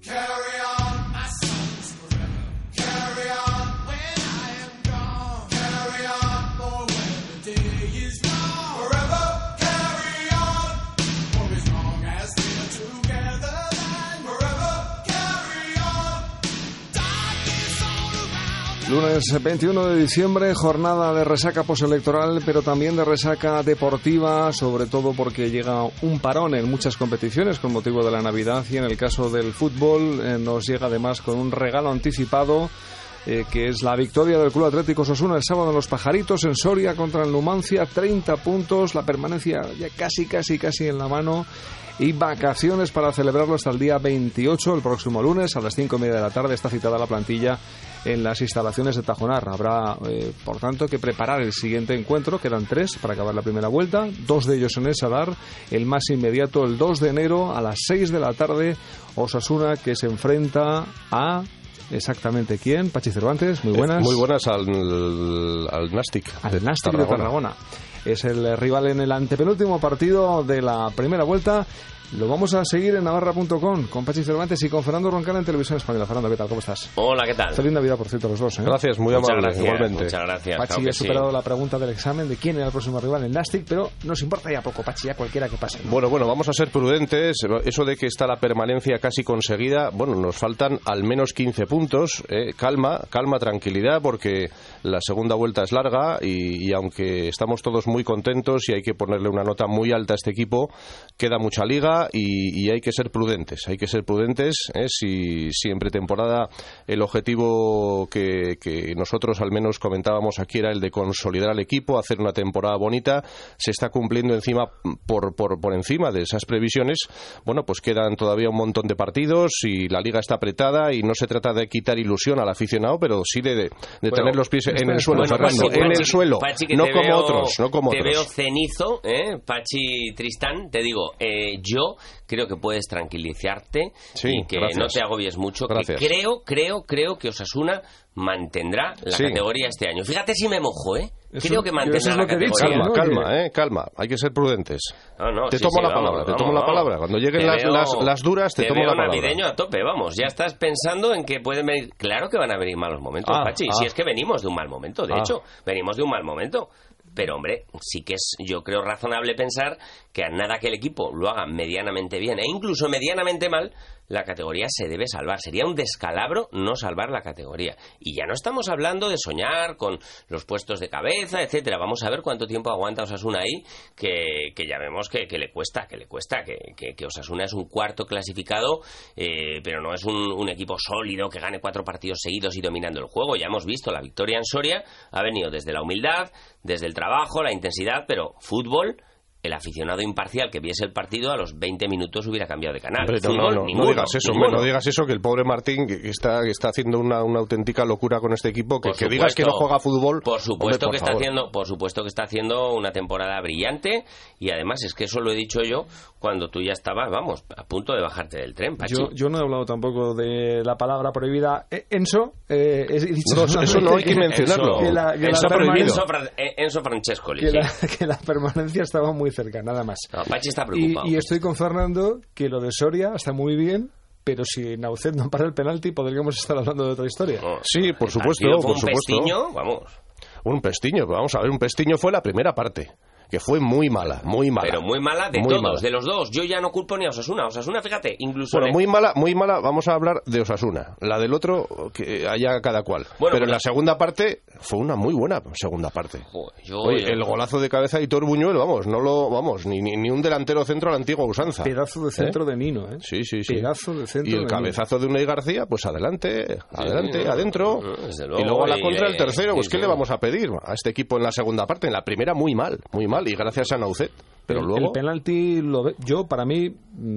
Carry on, Lunes 21 de diciembre, jornada de resaca postelectoral, pero también de resaca deportiva, sobre todo porque llega un parón en muchas competiciones con motivo de la Navidad y en el caso del fútbol eh, nos llega además con un regalo anticipado. Eh, que es la victoria del Club Atlético Sosuna el sábado en Los Pajaritos en Soria contra el Numancia, 30 puntos, la permanencia ya casi, casi, casi en la mano y vacaciones para celebrarlo hasta el día 28, el próximo lunes, a las 5 y media de la tarde. Está citada la plantilla en las instalaciones de Tajonar. Habrá, eh, por tanto, que preparar el siguiente encuentro. Quedan tres para acabar la primera vuelta. Dos de ellos en el Sadar. El más inmediato, el 2 de enero, a las 6 de la tarde. Osasuna que se enfrenta a. Exactamente quién, Pachi Cervantes, muy buenas. Eh, Muy buenas al, al Nastic. al Nastic de Tarragona. Es el rival en el antepenúltimo partido de la primera vuelta. Lo vamos a seguir en navarra.com con Pachi Cervantes y con Fernando Roncal en Televisión Española. Fernando, ¿qué tal? ¿Cómo estás? Hola, ¿qué tal? Feliz Navidad, por cierto, los dos. ¿eh? Gracias, muy Muchas amable, gracias, igualmente. Muchas gracias. Pachi claro ha sí. superado la pregunta del examen de quién era el próximo rival en Nastic, pero nos importa ya poco, Pachi, ya cualquiera que pase. ¿no? Bueno, bueno, vamos a ser prudentes. Eso de que está la permanencia casi conseguida, bueno, nos faltan al menos 15 puntos. eh. Calma, calma, tranquilidad, porque la segunda vuelta es larga y, y aunque estamos todos muy contentos y hay que ponerle una nota muy alta a este equipo, queda mucha liga y, y hay que ser prudentes. Hay que ser prudentes. eh. Si, si en pretemporada el objetivo que, que nosotros al menos comentábamos aquí era el de consolidar al equipo, hacer una temporada bonita, se está cumpliendo encima por, por, por encima de esas previsiones. Bueno, pues quedan todavía un montón de partidos y la liga está apretada y no se trata de quitar ilusión al aficionado, pero sí de, tener los pies en el suelo, bueno, Fernando, Pachi, en Pachi, el suelo, Pachi, no como veo- otros, no como te otros. veo cenizo, ¿eh? Pachi Tristán, te digo, eh, yo creo que puedes tranquilizarte Sí, y que gracias. no te agobies mucho. que creo, creo, creo que Osasuna mantendrá la Sí. categoría este año. Fíjate si me mojo, ¿eh? Eso- creo que eso mantendrá es la lo que categoría. Calma, calma, eh, calma. Hay que ser prudentes. No, no, te sí, tomo sí, la vamos, palabra, te vamos, tomo la palabra. Cuando lleguen las, veo- las, las duras, te, tomo veo la palabra. navideño a tope, vamos. Ya estás pensando en que pueden venir. Claro que van a venir malos momentos, Ah, Pachi. ah. Si es que venimos de un mal momento, de Ah. hecho, venimos de un mal momento. Pero, hombre, sí que es, yo creo, razonable pensar que a nada que el equipo lo haga medianamente bien e incluso medianamente mal, la categoría se debe salvar. Sería un descalabro no salvar la categoría. Y ya no estamos hablando de soñar con los puestos de cabeza, etcétera. Vamos a ver cuánto tiempo aguanta Osasuna ahí, que, que ya vemos que, que le cuesta, que le cuesta, que, que- Osasuna es un cuarto clasificado, eh, pero no es un equipo sólido que gane cuatro partidos seguidos y dominando el juego. Ya hemos visto la victoria en Soria, ha venido desde la humildad, desde el trabajo, la intensidad, pero fútbol. El aficionado imparcial que viese el partido a los 20 minutos hubiera cambiado de canal. Hombre, no, Fútbol, no, no, no ninguno, digas eso, ninguno. no digas eso, que el pobre Martín que que está, que está haciendo una, una auténtica locura con este equipo, que, que digas que no juega fútbol. Por supuesto hombre, por que está favor. haciendo, por supuesto que está haciendo una temporada brillante y además es que eso lo he dicho yo cuando tú ya estabas, vamos, a punto de bajarte del tren, Pachi. Yo, yo no he hablado tampoco de la palabra prohibida eh, Enso. eh, he dicho No, eso- eso no hay que mencionarlo. Que la, que la Fra- eh, Enzo Francescoli, que sí. la- que la permanencia estaba muy cerca, nada más. No, Pachi está Y, preocupado. y estoy con Fernando que lo de Soria está muy bien, pero si Naucet no para el penalti podríamos estar hablando de otra historia. No, Sí, por supuesto, partido fue por un supuesto. pestiño, vamos. Un pestiño, vamos a ver, un pestiño fue la primera parte, que fue muy mala, muy mala. Pero muy mala de Muy todos, mala. de los dos. Yo ya no culpo ni a Osasuna. Osasuna, fíjate, incluso... Bueno, le- muy mala, muy mala, vamos a hablar de Osasuna. La del otro, que haya cada cual. Bueno, Pero en pues- la segunda parte fue una muy buena segunda parte. Joder, yo- Oye, el golazo de cabeza de Hitor Buñuel, vamos, no lo, vamos, ni, ni, ni un delantero centro a la antigua usanza. Pedazo de centro de Nino, ¿eh? Sí, sí, sí. Pedazo de centro y el de Nino. cabezazo de Unai García, pues adelante, adelante, no, adentro. no, desde y luego, a la y contra le- el tercero, pues ¿qué le vamos a pedir a este equipo en la segunda parte? En la primera muy mal, muy mal, y gracias a Naucet. Pero el, luego... el penalti, lo ve- yo para mí,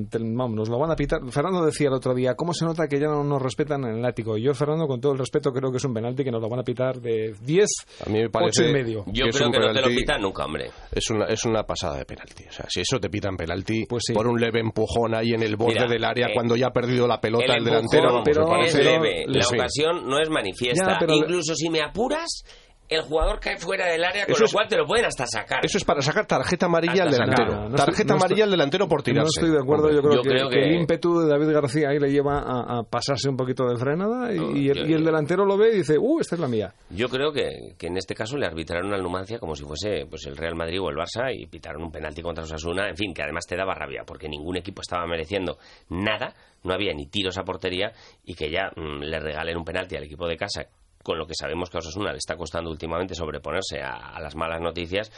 te- vamos, nos lo van a pitar. Fernando decía el otro día, ¿cómo se nota que ya no nos respetan en el ático? Yo, Fernando, con todo el respeto, creo que es un penalti que nos lo van a pitar de 10, A mí me parece 8 y medio. Yo creo que no te lo penalti- pitan nunca, hombre. Es una, es una pasada de penalti. O sea, si eso te pitan penalti Pues sí. por un leve empujón ahí en el borde Mira, del área eh, cuando ya ha perdido la pelota el, el delantero, empujón vamos, pero- es parece- leve, la Sí. ocasión no es manifiesta. Ya, pero- Incluso si me apuras, el jugador cae fuera del área, con Eso lo es- cual te lo pueden hasta sacar. Eso es para sacar tarjeta amarilla al delantero. sacar. No estoy- tarjeta no estoy- amarilla al delantero por tirarse. No estoy de acuerdo, yo creo, Yo que, creo que que- el ímpetu de David García ahí le lleva a, a pasarse un poquito de frenada y, No, y el, yo- y el delantero lo ve y dice, ¡uh, esta es la mía! Yo creo que, que en este caso le arbitraron al Numancia como si fuese pues el Real Madrid o el Barça y pitaron un penalti contra Osasuna, en fin, que además te daba rabia porque ningún equipo estaba mereciendo nada, no había ni tiros a portería y que ya mm, le regalen un penalti al equipo de casa con lo que sabemos que a Osasuna le está costando últimamente sobreponerse a, a las malas noticias,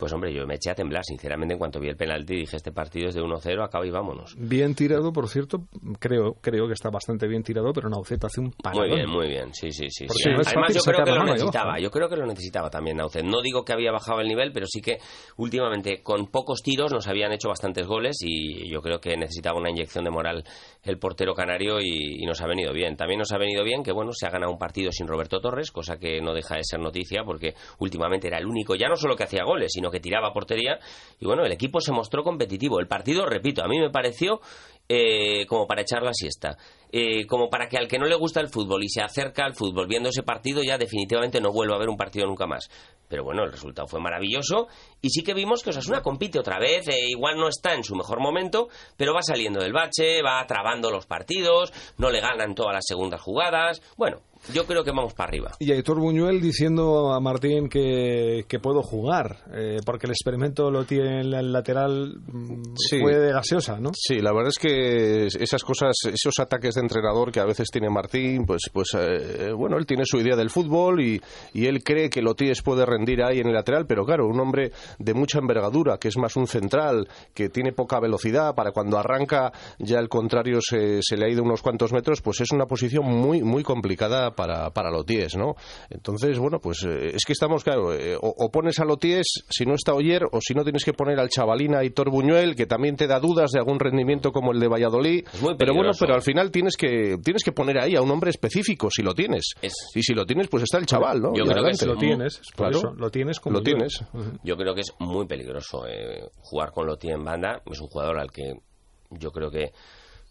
pues hombre, yo me eché a temblar, sinceramente, en cuanto vi el penalti dije, este partido es de 1-0, acaba y vámonos. Bien tirado, por cierto, creo creo que está bastante bien tirado, pero Naucet hace un parado. Muy bien, muy bien, sí, sí, sí. Sí. no Además, yo creo que lo necesitaba, yo creo que lo necesitaba también Naucet. No digo que había bajado el nivel, pero sí que últimamente con pocos tiros nos habían hecho bastantes goles y yo creo que necesitaba una inyección de moral el portero canario y, y nos ha venido bien. También nos ha venido bien que, bueno, se ha ganado un partido sin Roberto Torres, cosa que no deja de ser noticia porque últimamente era el único, ya no solo que hacía goles, sino que tiraba portería y bueno, el equipo se mostró competitivo. El partido, repito, a mí me pareció eh, como para echar la siesta. Eh, como para que al que no le gusta el fútbol y se acerca al fútbol viendo ese partido ya definitivamente no vuelva a ver un partido nunca más. Pero bueno, el resultado fue maravilloso y sí que vimos que Osasuna compite otra vez, eh, igual no está en su mejor momento, pero va saliendo del bache, va trabando los partidos, no le ganan todas las segundas jugadas. Bueno, yo creo que vamos para arriba. Y Aitor Buñuel diciendo a Martín que, que puedo jugar, eh, porque el experimento lo tiene en el lateral mm, Sí. fue de gaseosa, ¿no? Sí, la verdad es que esas cosas, esos ataques de entrenador que a veces tiene Martín, pues, pues eh, bueno, él tiene su idea del fútbol y, y él cree que Lotíes puede rendir ahí en el lateral, pero claro, un hombre de mucha envergadura, que es más un central, que tiene poca velocidad, para cuando arranca ya el contrario se, se le ha ido unos cuantos metros, pues es una posición muy, muy complicada para, para Lotíes, ¿no? Entonces, bueno, pues eh, es que estamos, claro, eh, o, o pones a Lotíes si no está Oyer, o si no tienes que poner al chavalín Aitor Buñuel, que también te da dudas de algún rendimiento como el de Valladolid. Es muy pero bueno, pero al final tienes que, tienes que poner ahí a un hombre específico, si lo tienes. Es- Y si lo tienes, pues está el chaval, ¿no? Yo Y creo que adelante. Lo tienes, por Claro. eso, lo tienes como Lo yo. tienes. Yo creo que es muy peligroso eh, jugar con Loti en banda. Es un jugador al que yo creo que,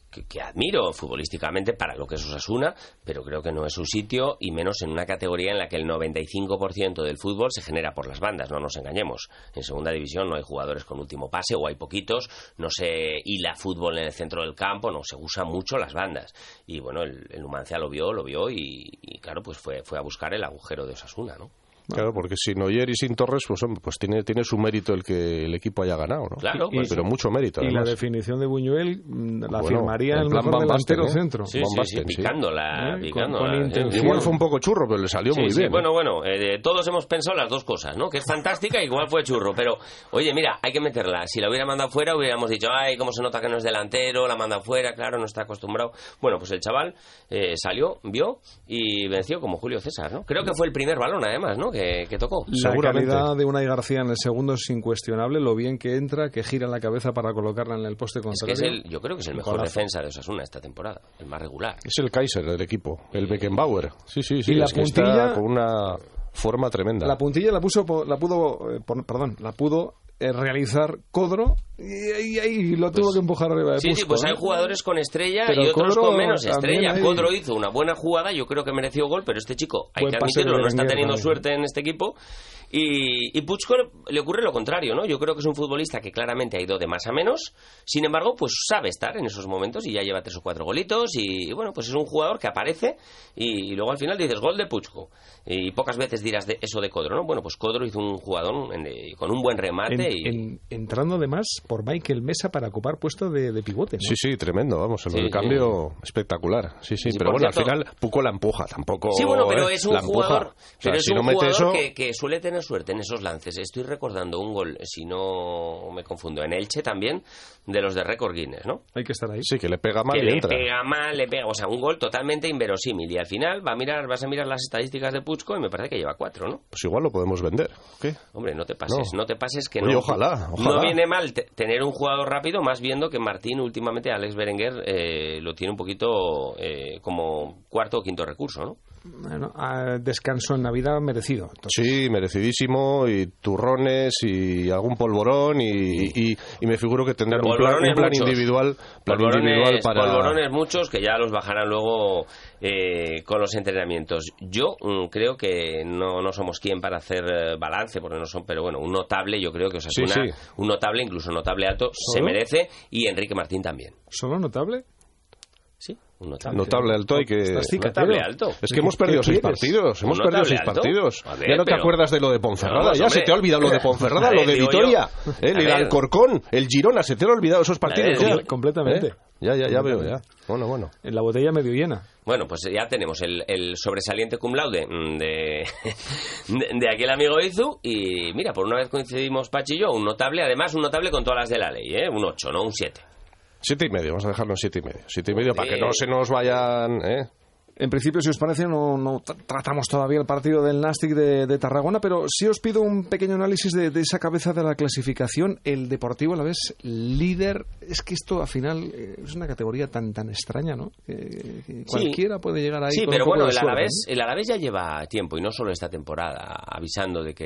que, admiro futbolísticamente para lo que es Osasuna, pero creo que no es su sitio y menos en una categoría en la que el 95% del fútbol se genera por las bandas, no nos engañemos. En segunda división no hay jugadores con último pase o hay poquitos, no se hila fútbol en el centro del campo, no se usan mucho las bandas. Y bueno, el, el Numancia lo vio, lo vio y, y claro, pues fue, fue a buscar el agujero de Osasuna, ¿no? Claro, porque sin Oyer y sin Torres, pues, hombre, pues tiene, tiene su mérito el que el equipo haya ganado, ¿no? Claro, Y- pues, Pero mucho mérito, Y la definición de Buñuel mm, la Bueno, firmaría en el plan mejor Van Basten, delantero ¿eh? centro. Sí, Van sí, Basten, sí, sí. picándola, Eh, picándola. con- con eh. Igual fue un poco churro, pero le salió Sí, muy sí, bien. Bueno, bueno, eh, todos hemos pensado las dos cosas, ¿no? Que es fantástica, igual fue churro, pero oye, mira, hay que meterla. Si la hubiera mandado fuera, hubiéramos dicho, ay, cómo se nota que no es delantero, la manda fuera, claro, no está acostumbrado. Bueno, pues el chaval eh, salió, vio y venció como Julio César, ¿no? Creo que fue el primer balón, además, ¿no? Que, que tocó. La Seguramente. calidad de Unai García en el segundo es incuestionable, lo bien que entra, que gira la cabeza para colocarla en el poste Es que contrario. es el, yo creo que es el mejor Golazo. defensa de Osasuna esta temporada, el más regular. Es el Kaiser del equipo, el Beckenbauer. Sí, sí, sí. Y la es que puntilla- está con una forma tremenda. La puntilla la puso, la pudo, eh, por- perdón, la pudo realizar Codro y ahí lo tuvo que empujar arriba de Sí, sí, pues ¿eh? hay jugadores con estrella Pero y otros Codro con menos estrella. ahí- Codro hizo una buena jugada, yo creo que mereció gol, pero este chico, hay Buen que admitirlo, no está teniendo también. suerte en este equipo. Y, y Puchko le ocurre lo contrario, ¿no? Yo creo que es un futbolista que claramente ha ido de más a menos, sin embargo, pues sabe estar en esos momentos y ya lleva tres o cuatro golitos y, bueno, pues es un jugador que aparece y, luego al final dices gol de Puchko. Y pocas veces dirás de eso de Codro, ¿no? Bueno, pues Codro hizo un jugador en- eh, con un buen remate En-. En- entrando además por Michael Mesa para ocupar puesto de, de pivote. ¿no? Sí, sí, tremendo, vamos, el Sí, sí. cambio espectacular. Sí, sí, Sí, pero bueno, cierto- al final Puco la empuja, tampoco. Sí, bueno, pero es un jugador, O sea, pero es si un no jugador eso, que, que suele tener suerte en esos lances. Estoy recordando un gol, si no me confundo, en Elche también, de los de Record Guinness, ¿no? Hay que estar ahí. sí, que le pega mal que y le entra. pega mal, le pega, o sea, un gol totalmente inverosímil. Y al final va a mirar, vas a mirar las estadísticas de Puchco y me parece que lleva cuatro, ¿no? Pues igual lo podemos vender. ¿Qué? Hombre, no te pases, no, No. te pases que Oye, no. Ojalá, ojalá. No viene mal te- tener un jugador rápido, más viendo que Martín últimamente, Alex Berenguer, eh, lo tiene un poquito eh, como cuarto o quinto recurso, ¿no? Bueno, descanso en Navidad merecido. Entonces, Sí, merecidísimo, y turrones, y algún polvorón, y, y- y me figuro que tendrán un plan, Polvorones un plan individual, plan Polvorones, individual para... polvorones muchos que ya los bajarán luego eh, con los entrenamientos. Yo mm, creo que no, no somos quien para hacer eh, balance, porque no son, pero bueno, un notable, yo creo que Osasuna, Sí, sí. un notable, incluso notable alto, se ¿Solo? merece, y Enrique Martín también. ¿Solo notable? Notable. Notable alto hay que... Notable alto. Es que hemos perdido ¿Qué seis quieres? partidos, hemos ¿Un perdido seis alto? partidos. Ver, ya no te pero- acuerdas de lo de Ponferrada, ya se te ha olvidado lo de Ponferrada, lo de Vitoria. ¿eh? El. Alcorcón, el Girona, se te han olvidado esos partidos ver, ya. completamente. ¿Eh? Ya, ya, ya veo, ya. Bueno, bueno. En la botella medio llena. Bueno, pues ya tenemos el, el sobresaliente cum laude mm, de, de, de aquel amigo Izu y mira, por una vez coincidimos Pachi y yo, un notable, además un notable con todas las de la ley, ¿eh? un 8, no un 7. Siete y medio, vamos a dejarlo en siete y medio. Siete y medio para que no se nos vayan, ¿eh? En principio, si os parece, no, no tra- tratamos todavía el partido del Nastic de, de Tarragona, pero sí os pido un pequeño análisis de, de esa cabeza de la clasificación. El Deportivo a la vez líder. Es que esto, al final, eh, es una categoría tan tan extraña, ¿no? Que, que cualquiera puede llegar ahí. Sí, con pero un poco bueno, de el suerte, Alavés, ¿no? el Alavés ya lleva tiempo y no solo esta temporada avisando de que,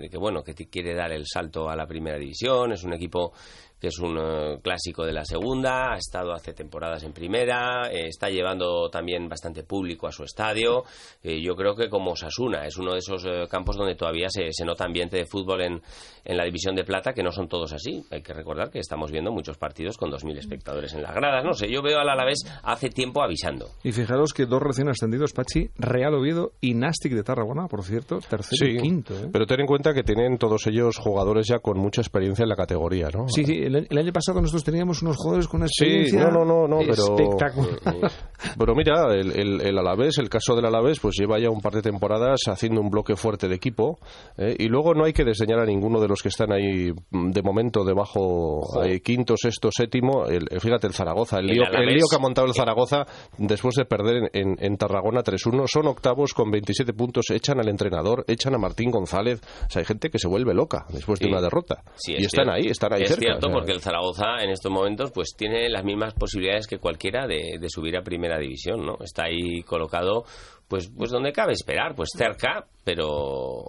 de que bueno, que te quiere dar el salto a la primera división, es un equipo que es un eh, clásico de la segunda, ha estado hace temporadas en primera, eh, está llevando también bastante público a su estadio. Eh, yo creo que como Sasuna es uno de esos eh, campos donde todavía se, se nota ambiente de fútbol en, en la división de plata, que no son todos así. Hay que recordar que estamos viendo muchos partidos con 2.000 espectadores en las gradas. No sé, yo veo al Alavés hace tiempo avisando. Y fijaros que dos recién ascendidos, Pachi, Real Oviedo y Nastic de Tarragona, por cierto, tercero Sí, y quinto. ¿eh? pero ten en cuenta que tienen todos ellos jugadores ya con mucha experiencia en la categoría, ¿no? Sí, sí, el, el año pasado nosotros teníamos unos jugadores con una Sí, experiencia no, no, no, no, pero- espectacular. Pero mira, el, el, el Alavés, el caso del Alavés, pues lleva ya un par de temporadas haciendo un bloque fuerte de equipo ¿eh? y luego no hay que desdeñar a ninguno de los que están ahí mm, de momento debajo, ahí, quinto, sexto, séptimo. El, el- fíjate, el Zaragoza, el lío, el Alavés- lío que ha montado el Zaragoza después de perder en, en- en Tarragona 3-1. Son octavos con 27 puntos, echan al entrenador, echan a Martín González. O sea, hay gente que se vuelve loca después de Sí. una derrota. Sí, y es están cierto. ahí, están ahí es cerca. cierto, o sea. Porque el Zaragoza en estos momentos pues tiene las mismas posibilidades que cualquiera de, de subir a primera división, ¿no? Está ahí colocado pues pues donde cabe esperar, pues cerca, pero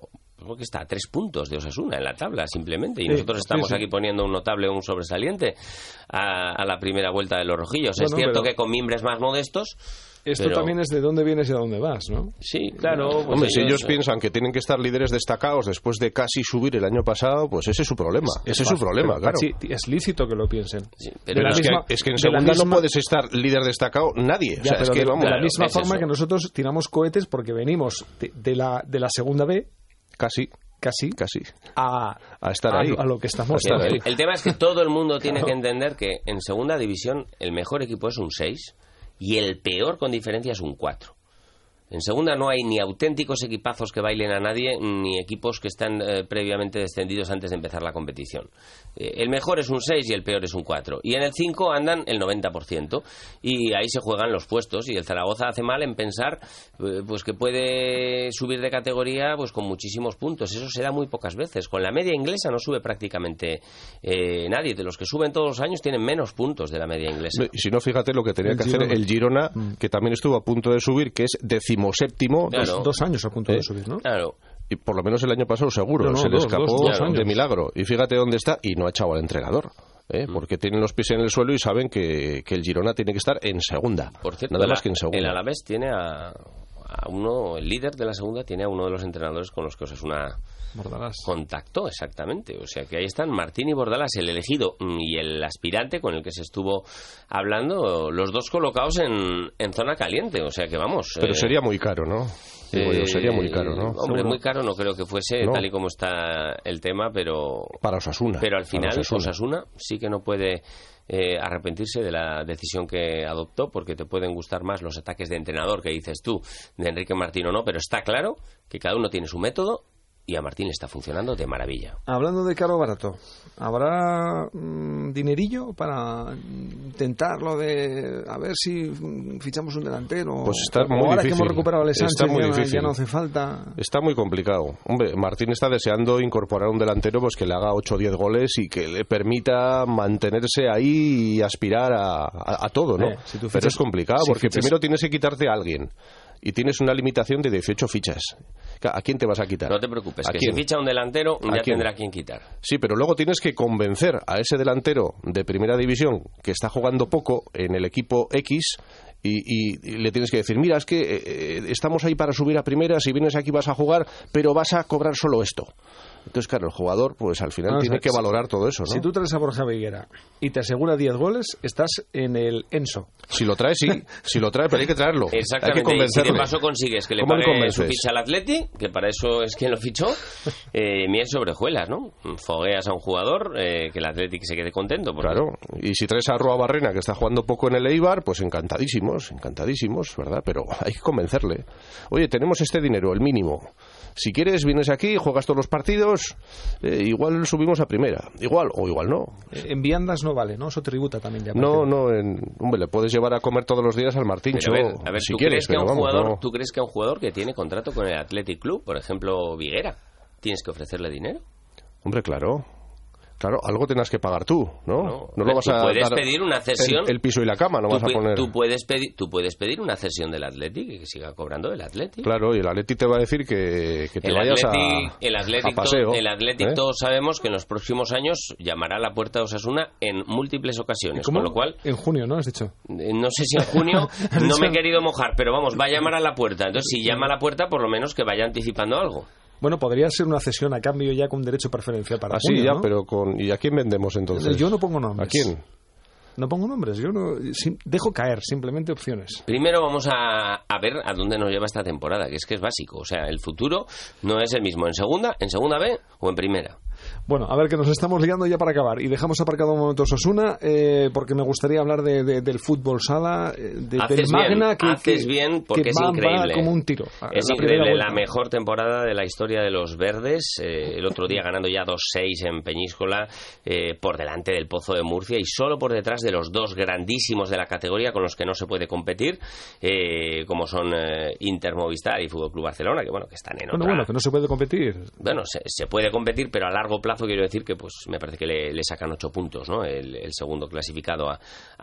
porque está a tres puntos de Osasuna en la tabla simplemente y Sí, nosotros estamos sí, sí. aquí poniendo un notable o un sobresaliente a, a la primera vuelta de los rojillos. es cierto que con mimbres más modestos. Esto pero- también es de dónde vienes y a dónde vas, ¿no? Sí, claro. pues Hombre, si ellos eh, piensan que tienen que estar líderes destacados después de casi subir el año pasado, pues ese es su problema. ese es su problema, claro. Es lícito que lo piensen. pero es, que, es que en segunda misma- no puedes estar líder destacado nadie. o Ya, sea, es pero que de, vamos, de la misma forma que nosotros tiramos cohetes porque venimos de, de la, de la segunda B casi, casi casi. a, A estar a ahí. a lo que estamos. A estar el, ahí. el tema es que todo el mundo tiene que entender que en segunda división el mejor equipo es un 6 y el peor con diferencia es un 4. En segunda no hay ni auténticos equipazos que bailen a nadie, ni equipos que están eh, previamente descendidos antes de empezar la competición. Eh, el mejor es un 6 y el peor es un 4. Y en el 5 andan el 90%. Y ahí se juegan los puestos. Y el Zaragoza hace mal en pensar eh, pues que puede subir de categoría pues con muchísimos puntos. Eso se da muy pocas veces. Con la media inglesa no sube prácticamente eh, nadie. De los que suben todos los años tienen menos puntos de la media inglesa. Y si no, fíjate lo que tenía El que hacer el Girona, Mm. que también estuvo a punto de subir, que es decimoséptimo. Claro. Dos, dos años a punto Eh, de subir, ¿no? Claro. Y por lo menos el año pasado seguro, No, no, se le dos, escapó dos, dos de milagro. Y fíjate dónde está, y no ha echado al entrenador. ¿eh? Mm. Porque tienen los pies en el suelo y saben que, que el Girona tiene que estar en segunda. Por cierto, Nada más que en segunda. El Alavés tiene a, a uno, el líder de la segunda, tiene a uno de los entrenadores con los que Osasuna Bordalás. contactó, exactamente. O sea que ahí están Martín y Bordalas, el elegido y el aspirante con el que se estuvo hablando, los dos colocados en, en zona caliente. O sea que vamos. Pero eh, sería muy caro, ¿no? Digo yo, sería muy caro, ¿no? Hombre, Seguro. muy caro no creo que fuese, No. tal y como está el tema, pero Para Osasuna. pero al final Osasuna. Osasuna sí que no puede eh, arrepentirse de la decisión que adoptó porque te pueden gustar más los ataques de entrenador que dices tú de Enrique Martín o no, pero está claro que cada uno tiene su método y a Martín le está funcionando de maravilla. Hablando de caro o barato, ¿habrá mm, dinerillo para intentarlo de a ver si mm, fichamos un delantero? Pues está O muy ahora que difícil. hemos recuperado a Ale Está Sánchez, muy ya, ya no hace falta. Está muy complicado. Hombre, Martín está deseando incorporar un delantero pues que le haga 8 o 10 goles y que le permita mantenerse ahí y aspirar a, a- a todo, ¿no? Eh, si tú Pero es complicado si porque fichas- primero tienes que quitarte a alguien y tienes una limitación de 18 fichas. ¿A quién te vas a quitar? No te preocupes, ¿A que quién? si ficha un delantero ¿A ya quién? tendrá quien quitar. Sí, pero luego tienes que convencer a ese delantero de primera división que está jugando poco en el equipo X y, y- y le tienes que decir, mira, es que eh, eh, estamos ahí para subir a primera, si vienes aquí vas a jugar, pero vas a cobrar solo esto. Entonces, claro, el jugador, pues al final tiene ver, que si- valorar todo eso, ¿no? Si tú traes a Borja Viguera y te asegura 10 goles, estás en el Enso. Si lo trae, sí. Si lo trae, pero hay que traerlo. Hay que Exactamente. y si convencerle. de paso consigues que le ¿Cómo le pague su convences? ficha al Atleti, que para eso es quien lo fichó, eh, miel sobre hojuelas, ¿no? Fogueas a un jugador, eh, que el Atleti se quede contento. porque- Claro, y si traes a Roa Barrena, que está jugando poco en el Eibar, pues encantadísimos, encantadísimos, ¿verdad? Pero hay que convencerle. Oye, tenemos este dinero, el mínimo. Si quieres, vienes aquí, juegas todos los partidos, eh, igual subimos a primera. Igual, o igual no. En viandas no vale, ¿no? Eso tributa también ya. No, no, en- hombre, le puedes llevar a comer todos los días al Martíncho, Pero a ver, a ver, si ¿tú, quieres, crees que a pero un vamos, jugador, no. ¿tú crees que a un jugador que tiene contrato con el Athletic Club, por ejemplo, Viguera, tienes que ofrecerle dinero? Hombre, claro. Claro, algo tendrás que pagar tú, ¿no? No, No, lo vas tú a puedes dar pedir una cesión. El, el piso y la cama, no tú, vas a poner. tú puedes pedir, tú puedes pedir una cesión del Athletic y que siga cobrando el Athletic. Claro, y el Atleti te va a decir que, que te El vayas Athletic, a, el Athletic, a paseo. to- el Athletic ¿eh? todos sabemos que en los próximos años llamará a la puerta de Osasuna en múltiples ocasiones, ¿Cómo? con lo cual En junio, ¿no? Has dicho. eh, no sé si en junio no me he querido mojar, pero vamos, va a llamar a la puerta. Entonces, si llama a la puerta, por lo menos que vaya anticipando algo. Bueno, podría ser una cesión a cambio ya con derecho preferencial para Así junio, ya, ¿no? pero con ¿y a quién vendemos entonces? Yo no pongo nombres. ¿A quién? No pongo nombres, yo no, sim- dejo caer simplemente opciones. Primero vamos a, a ver a dónde nos lleva esta temporada, que es que es básico. O sea, el futuro no es el mismo en segunda, en segunda B o en primera. Bueno, a ver que nos estamos liando ya para acabar y dejamos aparcado un momento Sosuna eh, porque me gustaría hablar de, de- del fútbol sala, eh, de, Haces del Magna bien, que, haces que- bien porque que es va, va increíble. como un tiro. Es la increíble, la mejor temporada de la historia de los verdes. eh, el otro día ganando ya 2-6 en Peñíscola, eh, por delante del Pozo de Murcia y solo por detrás de los dos grandísimos de la categoría con los que no se puede competir, eh, como son eh, Inter Movistar y Fútbol Club Barcelona, que bueno, que están en Bueno, otra. bueno, que no se puede competir. Bueno, se, se puede competir, pero a largo plazo quiero decir que pues me parece que le, sacan ocho puntos, ¿no? El, segundo clasificado a,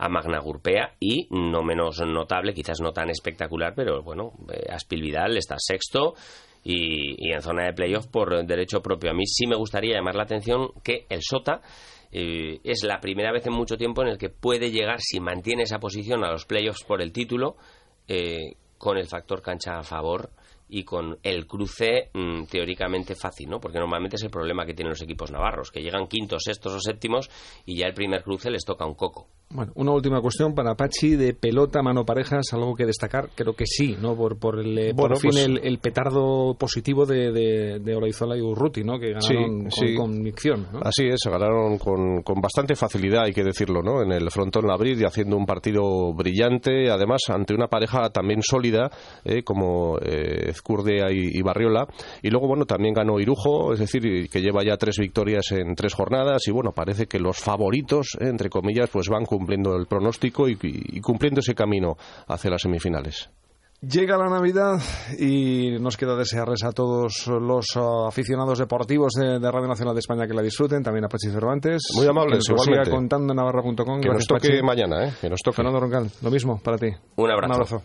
Magna Gurpea y no menos notable, quizás no tan espectacular, pero bueno, eh, Aspil Vidal está sexto y, y en zona de playoff por derecho propio. A mí sí me gustaría llamar la atención que el Sota eh, es la primera vez en mucho tiempo en el que puede llegar, si mantiene esa posición, a los playoffs por el título, eh, con el factor cancha a favor y con el cruce mm, teóricamente fácil, ¿no? Porque normalmente es el problema que tienen los equipos navarros, que llegan quintos, sextos o séptimos y ya el primer cruce les toca un coco. Bueno, una última cuestión para Pachi de pelota, mano parejas, algo que destacar, creo que sí, ¿no? Por, por, el, eh, Bueno, por fin pues- el, el petardo positivo de, de, de Olaizola y Urruti, ¿no? Que Sí, ganaron con sí. convicción, ¿no? Así es, se ganaron con, con bastante facilidad, hay que decirlo, ¿no? En el frontón Labrid y haciendo un partido brillante, además ante una pareja también sólida, eh, como eh, Ezcurdia y, y Barriola. Y luego, bueno, también ganó Irujo, es decir, que lleva ya tres victorias en tres jornadas. Y bueno, parece que los favoritos, eh, entre comillas, pues van cumpliendo el pronóstico y, y cumpliendo ese camino hacia las semifinales. Llega la Navidad y nos queda desearles a todos los ah, aficionados deportivos de, de Radio Nacional de España que la disfruten, también a Pachi Cervantes. Muy amables, que nos siga contando en navarra.com. Que nos toque Pachi. mañana, ¿eh? Que nos toque. Fernando Roncal, lo mismo para ti. Un abrazo. Un abrazo.